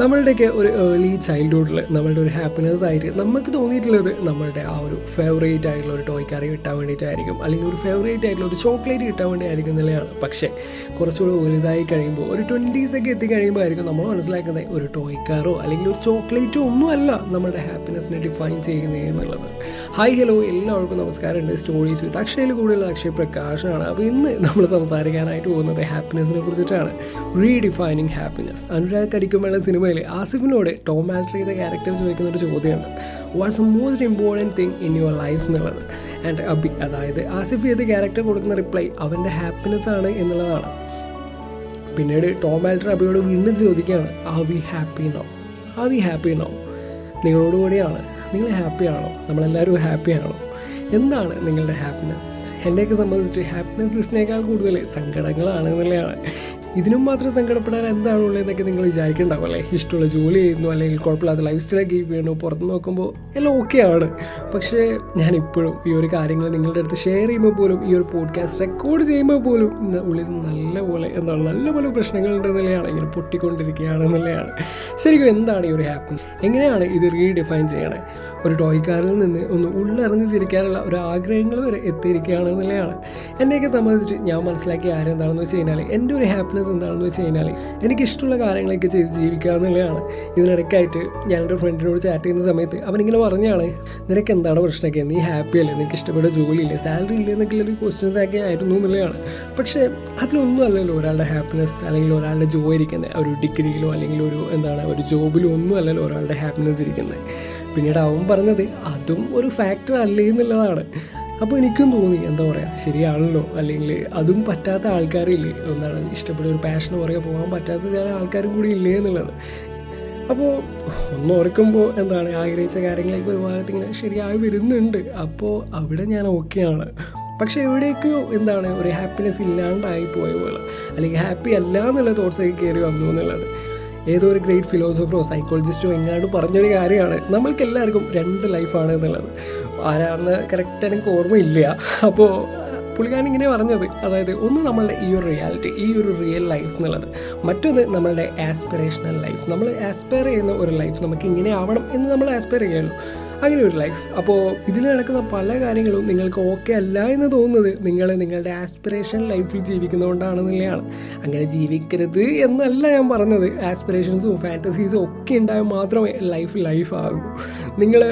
നമ്മളുടെയൊക്കെ ഒരു ഏർലി ചൈൽഡ്ഹുഡിൽ നമ്മളുടെ ഒരു ഹാപ്പിനെസ് ആയിട്ട് നമുക്ക് തോന്നിയിട്ടുള്ളത് നമ്മളുടെ ആ ഒരു ഫേവറേറ്റ് ആയിട്ടുള്ള ഒരു ടോയ് കറി കിട്ടാൻ വേണ്ടിയിട്ടായിരിക്കും. അല്ലെങ്കിൽ ഒരു ഫേവറേറ്റ് ആയിട്ടുള്ള ഒരു ചോക്ലേറ്റ് കിട്ടാൻ വേണ്ടിയായിരിക്കും എന്നുള്ളതാണ്. പക്ഷേ കുറച്ചുകൂടി വലുതായി കഴിയുമ്പോൾ ഒരു ട്വന്റീസ് ഒക്കെ എത്തിക്കഴിയുമ്പോൾ ആയിരിക്കും നമ്മൾ മനസ്സിലാക്കുന്നത് ഒരു ടോയ് കാറോ അല്ലെങ്കിൽ ഒരു ചോക്ലേറ്റോ ഒന്നുമല്ല നമ്മളുടെ ഹാപ്പിനെസ്സിനെ ഡിഫൈൻ ചെയ്യുന്നത് എന്നുള്ളത് ഹായ് ഹലോ എല്ലാവർക്കും നമസ്കാരം എന്റെ സ്റ്റോറീസ് വിത്ത് അക്ഷയിൽ കൂടെയുള്ള അക്ഷയ് പ്രകാശാണ് അപ്പോൾ ഇന്ന് നമ്മൾ സംസാരിക്കാനായിട്ട് പോകുന്നത് ഹാപ്പിനെസ്സിനെ കുറിച്ചിട്ടാണ്. റീഡിഫൈനിങ് ഹാപ്പിനെസ് അനുരാഗ് കരിക്കുമ്പോഴുള്ള സിനിമയിൽ ആസിഫിനോട് ടോം ആൽട്രി ചെയ്ത ക്യാരക്ടർ ചോദിക്കുന്ന ഒരു ചോദ്യമുണ്ട്. What's a most important thing in your life എന്നുള്ളത്? ആൻഡ് അബി അതായത് ആസിഫ് ചെയ്ത ക്യാരക്ടർ കൊടുക്കുന്ന റിപ്ലൈ അവന്റെ ഹാപ്പിനെസ് ആണ് എന്നുള്ളതാണ്. പിന്നീട് ടോം ആൽട്ടർ അബിയോട് വീണ്ടും ചോദിക്കുകയാണ് are we happy no are we happy no നിങ്ങളോട് കൂടിയാണ്. നിങ്ങൾ ഹാപ്പിയാണോ നമ്മളെല്ലാവരും ഹാപ്പിയാണോ എന്താണ് നിങ്ങളുടെ ഹാപ്പിനെസ് എന്നെയൊക്കെ സംബന്ധിച്ച് ഹാപ്പിനെസ് ലിസ്റ്റിനേക്കാൾ കൂടുതൽ സങ്കടങ്ങളാണ് എന്നുള്ളതാണ്. ഇതിനും മാത്രം സങ്കടപ്പെടാൻ എന്താണ് ഉള്ളതെന്നൊക്കെ നിങ്ങൾ വിചാരിക്കണ്ടാവും അല്ലേ? ഇഷ്ടമുള്ള ജോലി ചെയ്യുന്നു അല്ലെങ്കിൽ കുഴപ്പമില്ലാത്ത ലൈഫ് സ്റ്റൈൽ കീപ്പ് ചെയ്യണു പുറത്ത് നോക്കുമ്പോൾ എല്ലാം ഓക്കെ ആണ്. പക്ഷേ ഞാൻ ഇപ്പോഴും ഈ ഒരു കാര്യങ്ങൾ നിങ്ങളുടെ അടുത്ത് ഷെയർ ചെയ്യുമ്പോൾ പോലും ഈ ഒരു പോഡ്കാസ്റ്റ് റെക്കോർഡ് ചെയ്യുമ്പോൾ പോലും ഉള്ളിൽ നല്ല പോലെ എന്താണ് നല്ലപോലെ പ്രശ്നങ്ങൾ ഉണ്ടെന്നുള്ളതാണ് ഇങ്ങനെ പൊട്ടിക്കൊണ്ടിരിക്കുകയാണെന്നുള്ളതാണ് ശരിക്കും എന്താണ് ഈ ഒരു ഹാപ്പി എങ്ങനെയാണ് ഇത് റീഡിഫൈൻ ചെയ്യണേ? ഒരു ടോയ്ക്കാരിൽ നിന്ന് ഒന്ന് ഉള്ളറിഞ്ഞ് ചിരിക്കാനുള്ള ഒരു ആഗ്രഹങ്ങൾ വരെ എത്തിയിരിക്കുകയാണ് എന്നുള്ളതാണ്. എന്നെയൊക്കെ സംബന്ധിച്ച് ഞാൻ മനസ്സിലാക്കിയ കാര്യം എന്താണെന്ന് വെച്ച് കഴിഞ്ഞാൽ എന്റെ ഒരു ഹാപ്പിനെസ് എന്താണെന്ന് വെച്ച് കഴിഞ്ഞാൽ എനിക്കിഷ്ടമുള്ള കാര്യങ്ങളൊക്കെ ചെയ്ത് ജീവിക്കുക എന്നുള്ളതാണ്. ഇതിനിടയ്ക്കായിട്ട് ഞാൻ എന്റെ ഫ്രണ്ടിനോട് ചാറ്റ് ചെയ്യുന്ന സമയത്ത് അവനിങ്ങനെ പറഞ്ഞാണ് നിനക്ക് എന്താണ് പ്രശ്നമൊക്കെ? നീ ഹാപ്പി അല്ലേ? നിനക്ക് ഇഷ്ടപ്പെട്ട ജോലിയില്ലേ സാലറി ഇല്ലേ? എന്നൊക്കെയുള്ളൊരു ക്വസ്റ്റ്യൻസ് ഒക്കെ ആയിരുന്നു എന്നുള്ളതാണ്. പക്ഷേ അതിലൊന്നും അല്ലല്ലോ ഒരാളുടെ ഹാപ്പിനെസ് അല്ലെങ്കിൽ ഒരാളുടെ ജോലി ഇരിക്കുന്നത് ഒരു ഡിഗ്രിയിലോ അല്ലെങ്കിൽ ഒരു എന്താണ് ഒരു ജോബിലോ ഒന്നും അല്ലല്ലോ ഒരാളുടെ ഹാപ്പിനെസ് ഇരിക്കുന്നത് പിന്നീട് അവൻ പറഞ്ഞത് അതും ഒരു ഫാക്ടർ അല്ലേ എന്നുള്ളതാണ്. അപ്പോൾ എനിക്കും തോന്നി എന്താ പറയുക ശരിയാണല്ലോ അല്ലെങ്കിൽ അതും പറ്റാത്ത ആൾക്കാരില്ലേ എന്താണ് ഇഷ്ടപ്പെട്ട ഒരു പാഷന് പുറകെ പോകാൻ പറ്റാത്ത ചില ആൾക്കാരും കൂടി ഇല്ലേ എന്നുള്ളത്. അപ്പോൾ ഒന്ന് ഓർക്കുമ്പോൾ എന്താണ് ആഗ്രഹിച്ച കാര്യങ്ങളൊക്കെ ഒരു ഭാഗത്ത് ഇങ്ങനെ ശരിയായി വരുന്നുണ്ട്. അപ്പോൾ അവിടെ ഞാൻ ഓക്കെയാണ് പക്ഷേ എവിടേക്കോ എന്താണ് ഒരു ഹാപ്പിനെസ് ഇല്ലാണ്ടായി പോയ പോലെ അല്ലെങ്കിൽ ഹാപ്പി അല്ല എന്നുള്ള തോട്ട്സൊക്കെ കയറി വന്നു എന്നുള്ളത്. ഏതോ ഒരു ഗ്രേറ്റ് ഫിലോസഫറോ സൈക്കോളജിസ്റ്റോ എങ്ങാണ്ട് പറഞ്ഞൊരു കാര്യമാണ്. നമ്മൾക്ക് എല്ലാവർക്കും രണ്ട് ലൈഫാണ് എന്നുള്ളത്. ആരാന്ന് കറക്റ്റ് എനിക്ക് ഓർമ്മയില്ല. അപ്പോൾ പുള്ളിക്കാരൻ ഇങ്ങനെ പറഞ്ഞത്. അതായത് ഒന്ന് നമ്മളുടെ ഈ ഒരു റിയാലിറ്റി ഈ ഒരു റിയൽ ലൈഫ് എന്നുള്ളത്. മറ്റൊന്ന് നമ്മളുടെ ആസ്പിറേഷണൽ ലൈഫ് നമ്മൾ ആസ്പയർ ചെയ്യുന്ന ഒരു ലൈഫ് നമുക്ക് ഇങ്ങനെ ആവണം എന്ന് നമ്മൾ ആസ്പയർ ചെയ്യാമല്ലോ അങ്ങനെ ഒരു ലൈഫ് അപ്പോൾ ഇതിൽ നടക്കുന്ന പല കാര്യങ്ങളും നിങ്ങൾക്ക് ഓക്കെ അല്ല എന്ന് തോന്നുന്നത് നിങ്ങൾ നിങ്ങളുടെ ആസ്പിറേഷൻ ലൈഫിൽ ജീവിക്കുന്നതുകൊണ്ടാണെന്നുള്ളതാണ് അങ്ങനെ ജീവിക്കരുത് എന്നല്ല ഞാൻ പറഞ്ഞത്. ആസ്പിറേഷൻസും ഫാന്റസീസും ഒക്കെ ഉണ്ടായാൽ മാത്രമേ ലൈഫ് ലൈഫ് ആകൂ. നിങ്ങൾ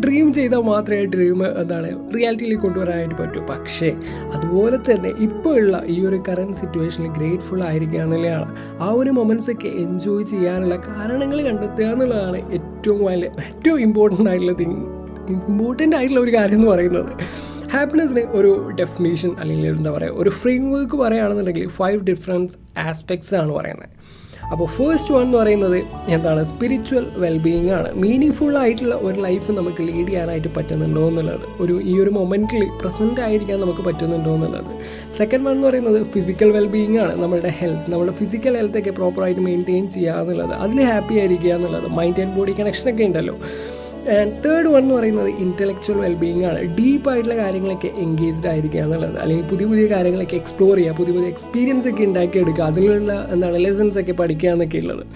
ഡ്രീം ചെയ്താൽ മാത്രമേ ഡ്രീം എന്താണ് റിയാലിറ്റിയിലേക്ക് കൊണ്ടുവരാനായിട്ട് പറ്റൂ. പക്ഷേ അതുപോലെ തന്നെ ഇപ്പോൾ ഉള്ള ഈ ഒരു കറണ്ട് സിറ്റുവേഷനിൽ ഗ്രേറ്റ്ഫുൾ ആയിരിക്കുക എന്നുള്ളതാണ്. ആ ഒരു മൊമെന്റ്സ് ഒക്കെ എൻജോയ് ചെയ്യാനുള്ള കാരണങ്ങൾ കണ്ടെത്തുക എന്നുള്ളതാണ് ഏറ്റവും വലിയ ഏറ്റവും ഇമ്പോർട്ടന്റ് ആയിട്ടുള്ള തിങ് ഇമ്പോർട്ടന്റ് ആയിട്ടുള്ള ഒരു കാര്യം എന്ന് പറയുന്നത്. ഹാപ്പിനെസ്സിന് ഒരു ഡെഫിനേഷൻ അല്ലെങ്കിൽ എന്താ പറയുക ഒരു ഫ്രെയിം വർക്ക് പറയുകയാണെന്നുണ്ടെങ്കിൽ ഫൈവ് ഡിഫറെന്റ് ആസ്പെക്ട്സ് ആണ് പറയുന്നത്. അപ്പോൾ ഫേസ്റ്റ് വൺ എന്ന് പറയുന്നത് എന്താണ്? സ്പിരിച്വൽ വെൽബീയിങ് ആണ്. മീനിങ് ഫുൾ ആയിട്ടുള്ള ഒരു ലൈഫ് നമുക്ക് ലീഡ് ചെയ്യാനായിട്ട് പറ്റുന്നുണ്ടോ എന്നുള്ളത്. ഒരു ഈ ഒരു മൊമെന്റിൽ പ്രസന്റ് ആയിരിക്കാൻ നമുക്ക് പറ്റുന്നുണ്ടോ എന്നുള്ളത്. സെക്കൻഡ് വൺ എന്ന് പറയുന്നത് ഫിസിക്കൽ വെൽബീയിങ് ആണ്. നമ്മുടെ ഹെൽത്ത് നമ്മുടെ ഫിസിക്കൽ ഹെൽത്തൊക്കെ പ്രോപ്പറായിട്ട് മെയിന്റെയിൻ ചെയ്യുക എന്നുള്ളത്. അതിൽ ഹാപ്പി ആയിരിക്കുക എന്നുള്ളത്. മൈൻഡ് ആൻഡ് ബോഡി കണക്ഷനൊക്കെ ഉണ്ടല്ലോ. ആൻഡ് തേർഡ് വൺ എന്ന് പറയുന്നത് ഇന്റലക്ച്വൽ വെൽബീയിങ് ആണ്. ഡീപ്പായിട്ടുള്ള കാര്യങ്ങളൊക്കെ എൻഗേജ്ഡ് ആയിരിക്കുക എന്നുള്ളത്. അല്ലെങ്കിൽ പുതിയ പുതിയ കാര്യങ്ങളൊക്കെ എക്സ്പ്ലോർ ചെയ്യുക പുതിയ പുതിയ എക്സ്പീരിയൻസ് ഒക്കെ ഉണ്ടാക്കിയെടുക്കുക അതിലുള്ള എന്താണ് ലെസൺസ് ഒക്കെ പഠിക്കുക എന്നൊക്കെ ഉള്ളത്.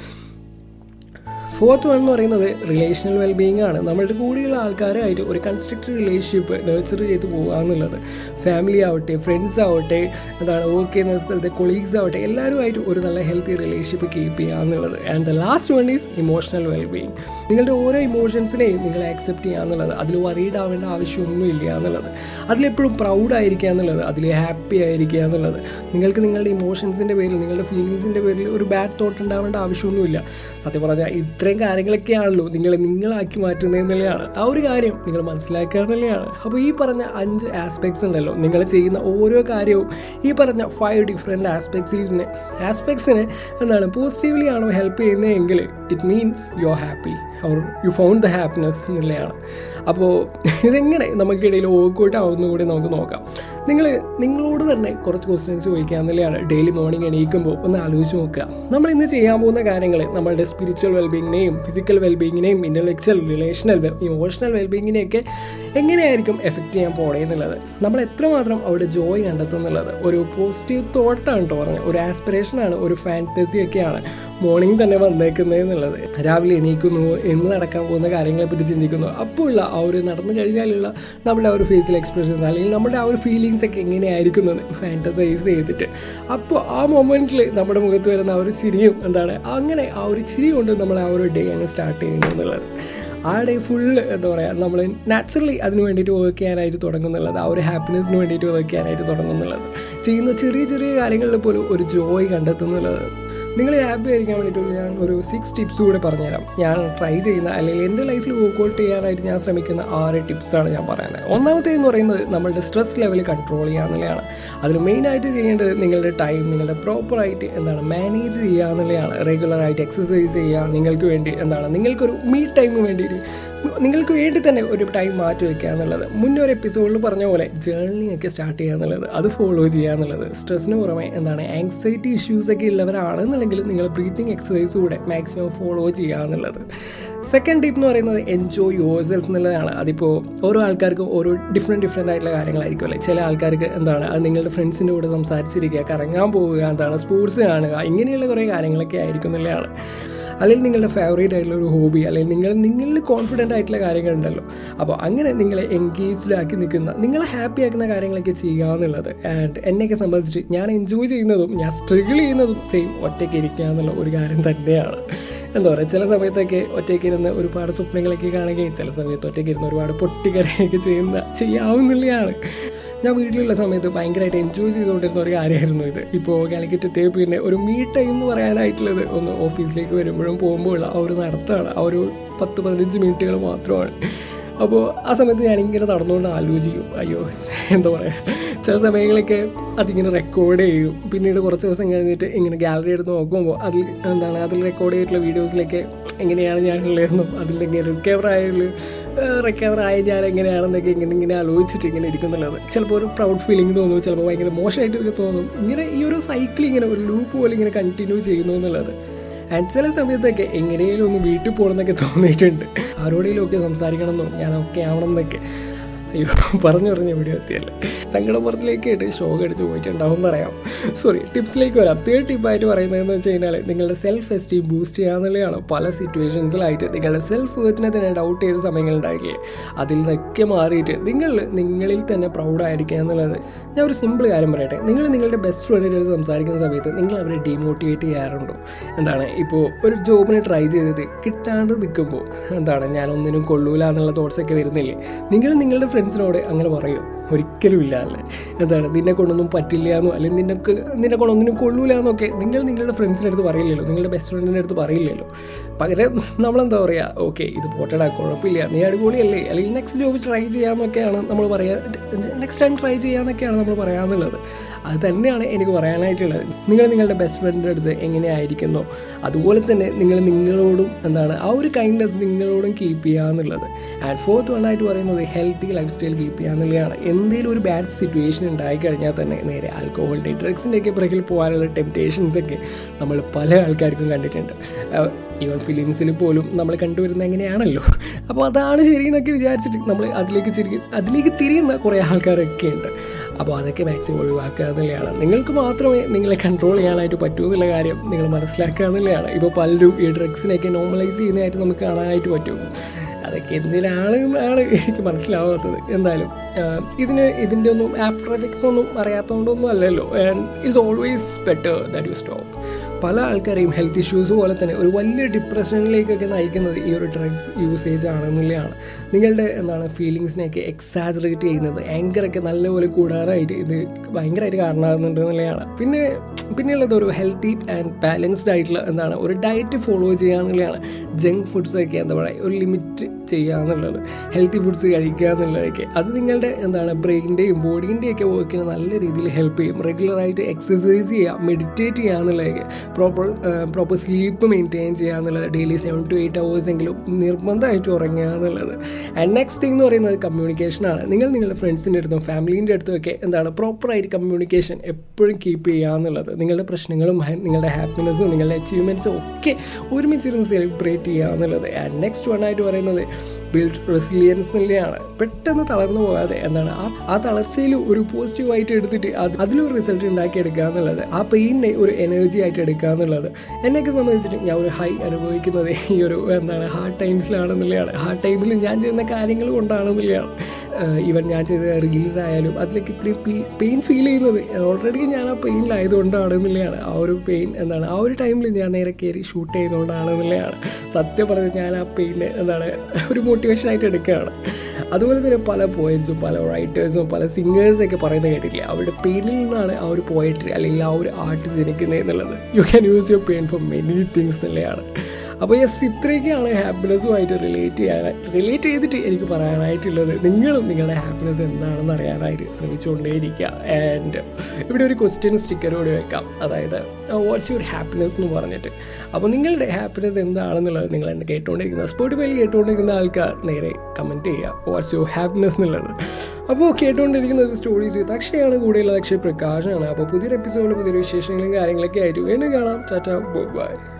ഫോർത്ത് വൺ എന്ന് പറയുന്നത് റിലേഷണൽ വെൽബീയിങ് ആണ്. നമ്മളുടെ കൂടെയുള്ള ആൾക്കാരായിട്ട് ഒരു കൺസ്ട്രക്റ്റഡ് റിലേഷൻഷിപ്പ് നേർച്ചർ ചെയ്ത് പോകുക എന്നുള്ളത്. ഫാമിലി ആവട്ടെ ഫ്രണ്ട്സ് ആവട്ടെ എന്താണ് വർക്ക് ചെയ്യുന്ന സ്ഥലത്തെ കൊളീഗ്സ് ആവട്ടെ എല്ലാവരുമായിട്ട് ഒരു നല്ല ഹെൽത്തി റിലേഷൻഷിപ്പ് കീപ്പ് ചെയ്യുക എന്നുള്ളത്. And the last one is emotional wellbeing നിങ്ങളുടെ ഓരോ ഇമോഷൻസിനെയും നിങ്ങൾ ആക്സെപ്റ്റ് ചെയ്യുക എന്നുള്ളത്. അതിൽ വറീഡ് ആവേണ്ട ആവശ്യമൊന്നുമില്ല എന്നുള്ളത്. അതിലെപ്പോഴും പ്രൗഡ് ആയിരിക്കുക എന്നുള്ളത്. അതിൽ ഹാപ്പി ആയിരിക്കുക എന്നുള്ളത്. നിങ്ങൾക്ക് നിങ്ങളുടെ ഇമോഷൻസിന്റെ പേരിൽ നിങ്ങളുടെ ഫീലിങ്സിന്റെ പേരിൽ ഒരു ബാഡ് തോട്ട് ഉണ്ടാവേണ്ട ആവശ്യമൊന്നുമില്ല. സത്യം പറഞ്ഞാൽ ഇത്രയും കാര്യങ്ങളൊക്കെയാണല്ലോ നിങ്ങളെ നിങ്ങളാക്കി മാറ്റുന്നത് എന്നുള്ളതാണ്. ആ ഒരു കാര്യം നിങ്ങൾ മനസ്സിലാക്കുക എന്നുള്ളതാണ്. അപ്പോൾ ഈ പറഞ്ഞ അഞ്ച് ആസ്പെക്ട്സ് ഉണ്ടല്ലോ നിങ്ങൾ ചെയ്യുന്ന ഓരോ കാര്യവും ഈ പറഞ്ഞ ഫൈവ് ഡിഫറെന്റ് ആസ്പെക്ട്സിനെ ആസ്പെക്ട്സിനെ എന്താണ് പോസിറ്റീവ്ലി ആണോ ഹെൽപ്പ് ചെയ്യുന്നതെങ്കിൽ it means you are happy or you found the happiness എന്നുള്ളതാണ്. അപ്പോൾ ഇതെങ്ങനെ നമുക്കിടയിൽ വർക്കൗട്ട് ആവുന്ന നമുക്ക് നോക്കാം. നിങ്ങൾ നിങ്ങളോട് തന്നെ കുറച്ച് ക്വസ്റ്റ്യൻസ് ചോദിക്കുക എന്നുള്ളതാണ് ഡെയിലി മോർണിംഗ് എണീക്കുമ്പോൾ ഒന്ന് ആലോചിച്ച് നോക്കുക. നമ്മൾ ഇന്ന് ചെയ്യാൻ പോകുന്ന കാര്യങ്ങൾ നമ്മളുടെ സ്പിരിച്വൽ വെൽബീങ്ങിനെയും ഫിസിക്കൽ വെൽബീങ്ങിനെയും ഇന്റലക്ച്വൽ റിലേഷണൽ ഇമോഷണൽ വെൽബീങ്ങിനെയൊക്കെ എങ്ങനെയായിരിക്കും എഫക്റ്റ് ചെയ്യാൻ പോണേ എന്നുള്ളത്. നമ്മൾ എത്രമാത്രം അവിടെ ജോയ് കണ്ടെത്തും എന്നുള്ളത് ഒരു പോസിറ്റീവ് തോട്ടാണ് കേട്ടോ പറഞ്ഞത്. ഒരു ആസ്പിറേഷനാണ് ഒരു ഫാന്റസി ഒക്കെയാണ്. മോർണിംഗ് തന്നെ വന്നേക്കുന്നത് എന്നുള്ളത്. രാവിലെ എണീക്കുന്നു എന്ന് നടക്കാൻ പോകുന്ന കാര്യങ്ങളെ പറ്റി ചിന്തിക്കുന്നു. അപ്പോൾ ഉള്ള ആ ഒരു നടന്നു കഴിഞ്ഞാലുള്ള നമ്മുടെ ആ ഒരു ഫേസിൽ എക്സ്പ്രഷൻസ് അല്ലെങ്കിൽ നമ്മുടെ ആ ഒരു ഫീലിങ്സ് ഒക്കെ എങ്ങനെയായിരിക്കും എന്ന് ഫാന്റസൈസ് ചെയ്തിട്ട്. അപ്പോൾ ആ മൊമെന്റിൽ നമ്മുടെ മുഖത്ത് വരുന്ന ആ ഒരു ചിരിയും എന്താണ് അങ്ങനെ ആ ഒരു ചിരി കൊണ്ട് നമ്മൾ ആ ഒരു ഡേ അങ്ങ് സ്റ്റാർട്ട് ചെയ്യുന്നു എന്നുള്ളത്. ആ ഡേ ഫുള്ള് എന്താ പറയുക നമ്മൾ നാച്ചുറലി അതിന് വേണ്ടിയിട്ട് വർക്ക് ചെയ്യാനായിട്ട് തുടങ്ങുന്നുള്ളത് ആ ഒരു ഹാപ്പിനെസ്സിന് വേണ്ടിയിട്ട് വർക്ക് ചെയ്യാനായിട്ട് തുടങ്ങുന്നുള്ളത് ചെയ്യുന്ന ചെറിയ ചെറിയ കാര്യങ്ങളിൽ പോലും ഒരു ജോയ് കണ്ടെത്തുന്നുള്ളത് നിങ്ങൾ ഹാപ്പി ആയിരിക്കാൻ വേണ്ടിയിട്ട് ഞാൻ ഒരു സിക്സ് ടിപ്സ് കൂടെ പറഞ്ഞുതരാം. ഞാൻ ട്രൈ ചെയ്യുന്ന അല്ലെങ്കിൽ എന്റെ ലൈഫിൽ വർക്ക്ഔട്ട് ചെയ്യാനായിട്ട് ഞാൻ ശ്രമിക്കുന്ന ആറ് ടിപ്സാണ് ഞാൻ പറയുന്നത്. ഒന്നാമത്തെ എന്ന് പറയുന്നത് നമ്മളുടെ സ്ട്രെസ് ലെവൽ കൺട്രോൾ ചെയ്യുക എന്നുള്ളതാണ്. അതിൽ മെയിനായിട്ട് ചെയ്യേണ്ടത് നിങ്ങളുടെ ടൈം നിങ്ങളുടെ പ്രോപ്പറായിട്ട് എന്താണ് മാനേജ് ചെയ്യുക എന്നുള്ളതാണ്. റെഗുലറായിട്ട് എക്സസൈസ് ചെയ്യുക നിങ്ങൾക്ക് വേണ്ടി എന്താണ്. നിങ്ങൾക്കൊരു മീ ടൈമിന് വേണ്ടിയിട്ട് നിങ്ങൾക്ക് വേണ്ടി തന്നെ ഒരു ടൈം മാറ്റി വയ്ക്കുക എന്നുള്ളത്. മുന്നേ ഒരു എപ്പിസോഡിൽ പറഞ്ഞ പോലെ ജേർണി ഒക്കെ സ്റ്റാർട്ട് ചെയ്യുക എന്നുള്ളത് അത് ഫോളോ ചെയ്യുക എന്നുള്ളത്. സ്ട്രെസ്സിന് പുറമെ എന്താണ് ആങ്സൈറ്റി ഇഷ്യൂസ് ഒക്കെ ഉള്ളവരാണെന്നുണ്ടെങ്കിൽ നിങ്ങൾ ബ്രീത്തിങ് എക്സസൈസ് കൂടെ മാക്സിമം ഫോളോ ചെയ്യുക എന്നുള്ളത്. സെക്കൻഡ് ടിപ്പ് എന്ന് പറയുന്നത് എൻജോയ് യുവർ സെൽഫ് എന്നുള്ളതാണ്. അതിപ്പോൾ ഓരോ ആൾക്കാർക്കും ഓരോ ഡിഫറെന്റ് ഡിഫറെന്റ് ആയിട്ടുള്ള കാര്യങ്ങളായിരിക്കും അല്ലേ? ചില ആൾക്കാർക്ക് എന്താണ് അത് നിങ്ങളുടെ ഫ്രണ്ട്സിന്റെ കൂടെ സംസാരിച്ചിരിക്കുക കറങ്ങാൻ പോവുക എന്താണ് സ്പോർട്സ് കാണുക ഇങ്ങനെയുള്ള കുറേ കാര്യങ്ങളൊക്കെ ആയിരിക്കും എന്നുള്ളതാണ്. അല്ലെങ്കിൽ നിങ്ങളുടെ ഫേവറേറ്റ് ആയിട്ടുള്ള ഒരു ഹോബി അല്ലെങ്കിൽ നിങ്ങൾ നിങ്ങളിൽ കോൺഫിഡന്റ് ആയിട്ടുള്ള കാര്യങ്ങളുണ്ടല്ലോ. അപ്പോൾ അങ്ങനെ നിങ്ങളെ എൻഗേജ്ഡ് ആക്കി നിൽക്കുന്ന നിങ്ങളെ ഹാപ്പി ആക്കുന്ന കാര്യങ്ങളൊക്കെ ചെയ്യുക എന്നുള്ളത്. ആൻഡ് എന്നെയൊക്കെ സംബന്ധിച്ച് ഞാൻ എൻജോയ് ചെയ്യുന്നതും ഞാൻ സ്ട്രഗിൾ ചെയ്യുന്നതും സെയിം ഒറ്റയ്ക്ക് ഇരിക്കുക എന്നുള്ള ഒരു കാര്യം തന്നെയാണ്. എന്താ പറയുക ചില സമയത്തൊക്കെ ഒറ്റയ്ക്ക് ഇരുന്ന് ഒരുപാട് സ്വപ്നങ്ങളൊക്കെ കാണുകയും ചില സമയത്ത് ഒറ്റയ്ക്ക് ഇരുന്ന് ഒരുപാട് പൊട്ടിക്കരയൊക്കെ ചെയ്യുന്ന ചെയ്യാവുന്നുള്ളതാണ് ഞാൻ വീട്ടിലുള്ള സമയത്ത് ഭയങ്കരമായിട്ട് എൻജോയ് ചെയ്തുകൊണ്ടിരുന്ന ഒരു കാര്യമായിരുന്നു ഇത്. ഇപ്പോൾ കാലിക്കറ്റ് എത്തിയ പിന്നെ ഒരു മീ ടൈം എന്ന് പറയാനായിട്ടുള്ളത് ഒന്ന് ഓഫീസിലേക്ക് വരുമ്പോഴും പോകുമ്പോഴുള്ള ആ ഒരു നടത്തമാണ്. ആ ഒരു പത്ത് പതിനഞ്ച് മിനിറ്റുകൾ മാത്രമാണ്. അപ്പോൾ ആ സമയത്ത് ഞാനിങ്ങനെ നടന്നുകൊണ്ട് ആലോചിക്കും. അയ്യോ എന്താ പറയുക ചില സമയങ്ങളൊക്കെ അതിങ്ങനെ റെക്കോർഡ് ചെയ്യും. പിന്നീട് കുറച്ച് ദിവസം കഴിഞ്ഞിട്ട് ഇങ്ങനെ ഗാലറി എടുത്ത് നോക്കുമ്പോൾ അതിൽ എന്താണ് അതിൽ റെക്കോർഡ് ചെയ്തിട്ടുള്ള വീഡിയോസിലൊക്കെ എങ്ങനെയാണ് ഞാനുള്ളതെന്നും അതിന്റെ റിക്കവർ ആയുള്ള റിക്കവർ ആയി ഞാൻ എങ്ങനെയാണെന്നൊക്കെ ഇങ്ങനെ ഇങ്ങനെ ആലോചിച്ചിട്ട് ഇങ്ങനെ ഇരിക്കുന്നുള്ളത്. ചിലപ്പോൾ ഒരു പ്രൗഡ് ഫീലിംഗ് തോന്നും ചിലപ്പോൾ ഭയങ്കര മോശമായിട്ട് ഇതൊക്കെ തോന്നും. ഇങ്ങനെ ഈ ഒരു സൈക്കിൾ ഇങ്ങനെ ഒരു ലൂപ്പ് പോലെ ഇങ്ങനെ കണ്ടിന്യൂ ചെയ്യുന്നു എന്നുള്ളത്. ആൻഡ് ചില സമയത്തൊക്കെ എങ്ങനെയെങ്കിലും ഒന്ന് വീട്ടിൽ പോകണമെന്നൊക്കെ തോന്നിയിട്ടുണ്ട്. ആരോടെങ്കിലും ഒക്കെ സംസാരിക്കണമെന്നോ ഞാൻ ആവണം ആവണമെന്നൊക്കെ അയ്യോ പറഞ്ഞു പറഞ്ഞ് വീഡിയോ എത്തിയല്ലേ? സങ്കടം പുറത്തിലേക്കായിട്ട് ഷോ അടിച്ച് പോയിട്ടുണ്ടാവും പറയാം. സോറി ടിപ്സിലേക്ക് വരാം. തേർഡ് ടിപ്പായിട്ട് പറയുന്നതെന്ന് വെച്ച് കഴിഞ്ഞാൽ നിങ്ങളുടെ സെൽഫ് എസ്റ്റീം ബൂസ്റ്റ് ചെയ്യാന്നുള്ളതാണ് പല സിറ്റുവേഷൻസിലായിട്ട് നിങ്ങളുടെ സെൽഫ് വേർത്തിനെ തന്നെ ഡൗട്ട് ചെയ്ത സമയങ്ങളുണ്ടായില്ലേ അതിൽ നിന്നൊക്കെ മാറിയിട്ട് നിങ്ങൾ നിങ്ങളിൽ തന്നെ പ്രൗഡായിരിക്കുക എന്നുള്ളത് ഞാൻ ഒരു സിമ്പിൾ കാര്യം പറയട്ടെ. നിങ്ങൾ നിങ്ങളുടെ ബെസ്റ്റ് ഫ്രണ്ടിനോട് സംസാരിക്കുന്ന സമയത്ത് നിങ്ങൾ അവരെ ഡീമോട്ടിവേറ്റ് ചെയ്യാറുണ്ടോ? എന്താണ്? ഇപ്പോൾ ഒരു ജോബിന് ട്രൈ ചെയ്തത് കിട്ടാണ്ട് നിൽക്കുമ്പോൾ എന്താണ്? ഞാൻ ഒന്നിനും കൊള്ളൂല എന്നുള്ള തോട്ട്സൊക്കെ വരുന്നില്ലേ? നിങ്ങൾ നിങ്ങളുടെ ഫ്രണ്ട്സിനോട് അങ്ങനെ പറയും. ഒരിക്കലും ഇല്ല അല്ലേ? എന്താണ്? നിന്നെ കൊണ്ടൊന്നും പറ്റില്ല എന്നോ അല്ലെങ്കിൽ നിനക്ക് നിന്നെ കൊണ്ടൊന്നിനും കൊള്ളൂല എന്നൊക്കെ നിങ്ങൾ നിങ്ങളുടെ ഫ്രണ്ട്സിന്റെ അടുത്ത് പറയില്ലല്ലോ. നിങ്ങളുടെ ബെസ്റ്റ് ഫ്രണ്ടിന്റെ അടുത്ത് പറയില്ലല്ലോ. പകരം നമ്മളെന്താ പറയുക ഓക്കെ ഇത് പോട്ടടാ കുഴപ്പമില്ല. നീ അടിപൊളിയല്ലേ? അല്ലെങ്കിൽ നെക്സ്റ്റ് ജോബ് ട്രൈ ചെയ്യാമെന്നൊക്കെയാണ് നമ്മൾ പറയാ നെക്സ്റ്റ് ടൈം ട്രൈ ചെയ്യാമെന്നൊക്കെയാണ് നമ്മൾ പറയാമെന്നുള്ളത് അത് തന്നെയാണ് എനിക്ക് പറയാനായിട്ടുള്ളത്. നിങ്ങൾ നിങ്ങളുടെ ബെസ്റ്റ് ഫ്രണ്ടിന്റെ അടുത്ത് എങ്ങനെയായിരിക്കുന്നു അതുപോലെ തന്നെ നിങ്ങൾ നിങ്ങളോടും എന്താണ് ആ ഒരു കൈൻഡ്നെസ് നിങ്ങളോടും കീപ്പ് ചെയ്യുക എന്നുള്ളത്. ആൻഡ് ഫോർത്ത് വൺ ആയിട്ട് പറയുന്നത് ഹെൽത്തി ലൈഫ് സ്റ്റൈൽ കീപ്പ് ചെയ്യുക എന്നുള്ളതാണ്. എന്തെങ്കിലും ഒരു ബാഡ് സിറ്റുവേഷൻ ഉണ്ടായി കഴിഞ്ഞാൽ തന്നെ നേരെ ആൽക്കോഹോളിന്റെ ഡ്രഗ്സിന്റെ ഒക്കെ പുറകിൽ പോകാനുള്ള ടെംപ്റ്റേഷൻസ് ഒക്കെ നമ്മൾ പല ആൾക്കാർക്കും കണ്ടിട്ടുണ്ട്. ഈവൻ ഫിലിംസിൽ പോലും നമ്മൾ കണ്ടുവരുന്ന എങ്ങനെയാണല്ലോ. അപ്പോൾ അതാണ് ശരി എന്നൊക്കെ വിചാരിച്ചിട്ട് നമ്മൾ അതിലേക്ക് ശരിക്കും അതിലേക്ക് തിരിയുന്ന കുറേ ആൾക്കാരൊക്കെ ഉണ്ട്. അപ്പോൾ അതൊക്കെ മാക്സിമം ഒഴിവാക്കുക എന്നുള്ളതാണ് നിങ്ങൾക്ക് മാത്രമേ നിങ്ങളെ കൺട്രോൾ ചെയ്യാനായിട്ട് പറ്റൂ എന്നുള്ള കാര്യം നിങ്ങൾ മനസ്സിലാക്കുക എന്നുള്ളതാണ് ഇപ്പോൾ പലരും ഈ ഡ്രഗ്സിനെയൊക്കെ നോർമലൈസ് ചെയ്യുന്നതായിട്ട് നമുക്ക് കാണാനായിട്ട് പറ്റും. അതൊക്കെ എന്തിനാണ് എന്നാണ് എനിക്ക് മനസ്സിലാവാത്തത്. എന്തായാലും ഇതിന് ഇതിന്റെ ഒന്നും ആഫ്റ്റർ എഫക്ട്സ് ഒന്നും അറിയാത്തതുകൊണ്ടൊന്നും അല്ലല്ലോ. And it's always better that you stop പല ആൾക്കാരെയും ഹെൽത്ത് ഇഷ്യൂസ് പോലെ തന്നെ ഒരു വലിയ ഡിപ്രഷനിലേക്കൊക്കെ നയിക്കുന്നത് ഈ ഒരു ഡ്രഗ് യൂസേജ് ആണെന്നുള്ളതാണ്. നിങ്ങളുടെ എന്താണ് ഫീലിങ്സിനെയൊക്കെ എക്സാജറേറ്റ് ചെയ്യുന്നത് ആങ്കറൊക്കെ നല്ലപോലെ കൂടാനായിട്ട് ഇത് ഭയങ്കരമായിട്ട് കാരണമാകുന്നുണ്ട് എന്നുള്ളതാണ്. പിന്നെ പിന്നെയുള്ളത് ഒരു ഹെൽത്തി ആൻഡ് ബാലൻസ്ഡ് ആയിട്ടുള്ള എന്താണ് ഒരു ഡയറ്റ് ഫോളോ ചെയ്യാന്നുള്ളതാണ് ജങ്ക് ഫുഡ്സൊക്കെ എന്താ പറയുക ഒരു ലിമിറ്റ് ചെയ്യുക എന്നുള്ളത്. ഹെൽത്തി ഫുഡ്സ് കഴിക്കുക എന്നുള്ളതൊക്കെ. അത് നിങ്ങളുടെ എന്താണ് ബ്രെയിനിന്റെയും ബോഡീന്റെയും ഒക്കെ വർക്കിന് നല്ല രീതിയിൽ ഹെൽപ്പ് ചെയ്യും. റെഗുലറായിട്ട് എക്സസൈസ് ചെയ്യുക മെഡിറ്റേറ്റ് ചെയ്യുക എന്നുള്ളതൊക്കെ. പ്രോപ്പർ പ്രോപ്പർ സ്ലീപ്പ് മെയിന്റെയിൻ ചെയ്യുക എന്നുള്ളത്. Daily seven to eight hours എങ്കിലും നിർബന്ധമായിട്ട് ഉറങ്ങുക എന്നുള്ളത്. ആൻഡ് നെക്സ്റ്റ് തിങ് എന്ന് പറയുന്നത് കമ്മ്യൂണിക്കേഷനാണ് നിങ്ങൾ നിങ്ങളുടെ ഫ്രണ്ട്സിന്റെ അടുത്തും ഫാമിലീന്റെ അടുത്തും ഒക്കെ എന്താണ് പ്രോപ്പറായിട്ട് കമ്മ്യൂണിക്കേഷൻ എപ്പോഴും കീപ്പ് ചെയ്യുക എന്നുള്ളത്. നിങ്ങളുടെ പ്രശ്നങ്ങളും നിങ്ങളുടെ ഹാപ്പിനെസ്സും നിങ്ങളുടെ അച്ചീവ്മെന്റ്സും ഒക്കെ ഒരുമിച്ചിരുന്ന് സെലിബ്രേറ്റ് ചെയ്യുക എന്നുള്ളത്. ആൻഡ് നെക്സ്റ്റ് വൺ ആയിട്ട് പറയുന്നത് ബിൽഡ് റെസിലിയൻസ് തന്നെയാണ്. പെട്ടെന്ന് തളർന്നു പോകാതെ എന്താണ് ആ ആ തളർച്ചയിൽ ഒരു പോസിറ്റീവായിട്ട് എടുത്തിട്ട് അത് അതിലൊരു റിസൾട്ട് ഉണ്ടാക്കിയെടുക്കുക എന്നുള്ളത്. ആ പെയിനെ ഒരു എനർജി ആയിട്ട് എടുക്കുക എന്നുള്ളത്. എന്നെയൊക്കെ സംബന്ധിച്ചിട്ട് ഞാൻ ഒരു ഹൈ അനുഭവിക്കുന്നത് ഈ ഒരു എന്താണ് ഹാർഡ് ടൈംസിലാണെന്നുള്ളതാണ് ഹാർഡ് ടൈമിൽ ഞാൻ ചെയ്യുന്ന കാര്യങ്ങൾ കൊണ്ടാണെന്നുള്ളതാണ്. ഈവൻ ഞാൻ ചെയ്ത റീൽസ് ആയാലും അതിലേക്ക് ഇത്രയും പെയിൻ ഫീൽ ചെയ്യുന്നത്. ഓൾറെഡി ഞാൻ ആ പെയിനിലായതുകൊണ്ടാണ് എന്നുള്ളതാണ് ആ ഒരു പെയിൻ എന്താണ് ആ ഒരു ടൈമിൽ ഞാൻ നേരെ കയറി ഷൂട്ട് ചെയ്യുന്നതുകൊണ്ടാണ് എന്നുള്ളതാണ് സത്യം പറഞ്ഞ് ഞാൻ ആ പെയിനെ എന്താണ് ഒരു മോട്ടിവേഷനായിട്ട് എടുക്കുകയാണ്. അതുപോലെ തന്നെ പല പോയറ്റ്സും പല റൈറ്റേഴ്സും പല സിംഗേഴ്സൊക്കെ പറയുന്നത് കേട്ടിട്ടില്ല? അവരുടെ പെയിനിൽ നിന്നാണ് ആ ഒരു പോയട്രി അല്ലെങ്കിൽ ആ ഒരു ആർട്ട് ജനിക്കുന്നത് എന്നുള്ളത്. You can use your pain for many things എന്നുള്ളതാണ്. അപ്പോൾ യെസ് ഇത്രയൊക്കെയാണ് ഹാപ്പിനെസ്സുമായിട്ട് റിലേറ്റ് ചെയ്യാൻ റിലേറ്റ് ചെയ്തിട്ട് എനിക്ക് പറയാനായിട്ടുള്ളത്. നിങ്ങളും നിങ്ങളുടെ ഹാപ്പിനെസ് എന്താണെന്ന് അറിയാനായിട്ട് ശ്രമിച്ചുകൊണ്ടേയിരിക്കുക. ആൻഡ് ഇവിടെ ഒരു ക്വസ്റ്റ്യൻ സ്റ്റിക്കർ കൂടി വെക്കാം. അതായത് വാട്ട്സ് യുവർ ഹാപ്പിനെസ് എന്ന് പറഞ്ഞിട്ട്. അപ്പോൾ നിങ്ങളുടെ ഹാപ്പിനെസ് എന്താണെന്നുള്ളത് നിങ്ങൾ എന്നെ കേട്ടുകൊണ്ടിരിക്കുന്ന സ്പോട്ടിഫൈയിൽ കേട്ടുകൊണ്ടിരിക്കുന്ന ആൾക്കാർ നേരെ കമന്റ് ചെയ്യുക. വാട്ട്സ് യുവർ ഹാപ്പിനെസ് എന്നുള്ളത്. അപ്പോൾ കേട്ടുകൊണ്ടിരിക്കുന്നത് സ്റ്റോറീസ് വിത്ത് അക്ഷയാണ് കൂടെയുള്ളത് അക്ഷയ പ്രകാശമാണ് അപ്പോൾ പുതിയൊരു എപ്പിസോഡിൽ പുതിയൊരു വിശേഷങ്ങളും കാര്യങ്ങളൊക്കെ ആയിട്ട് വീണ്ടും കാണാം. ടാറ്റ ബൈ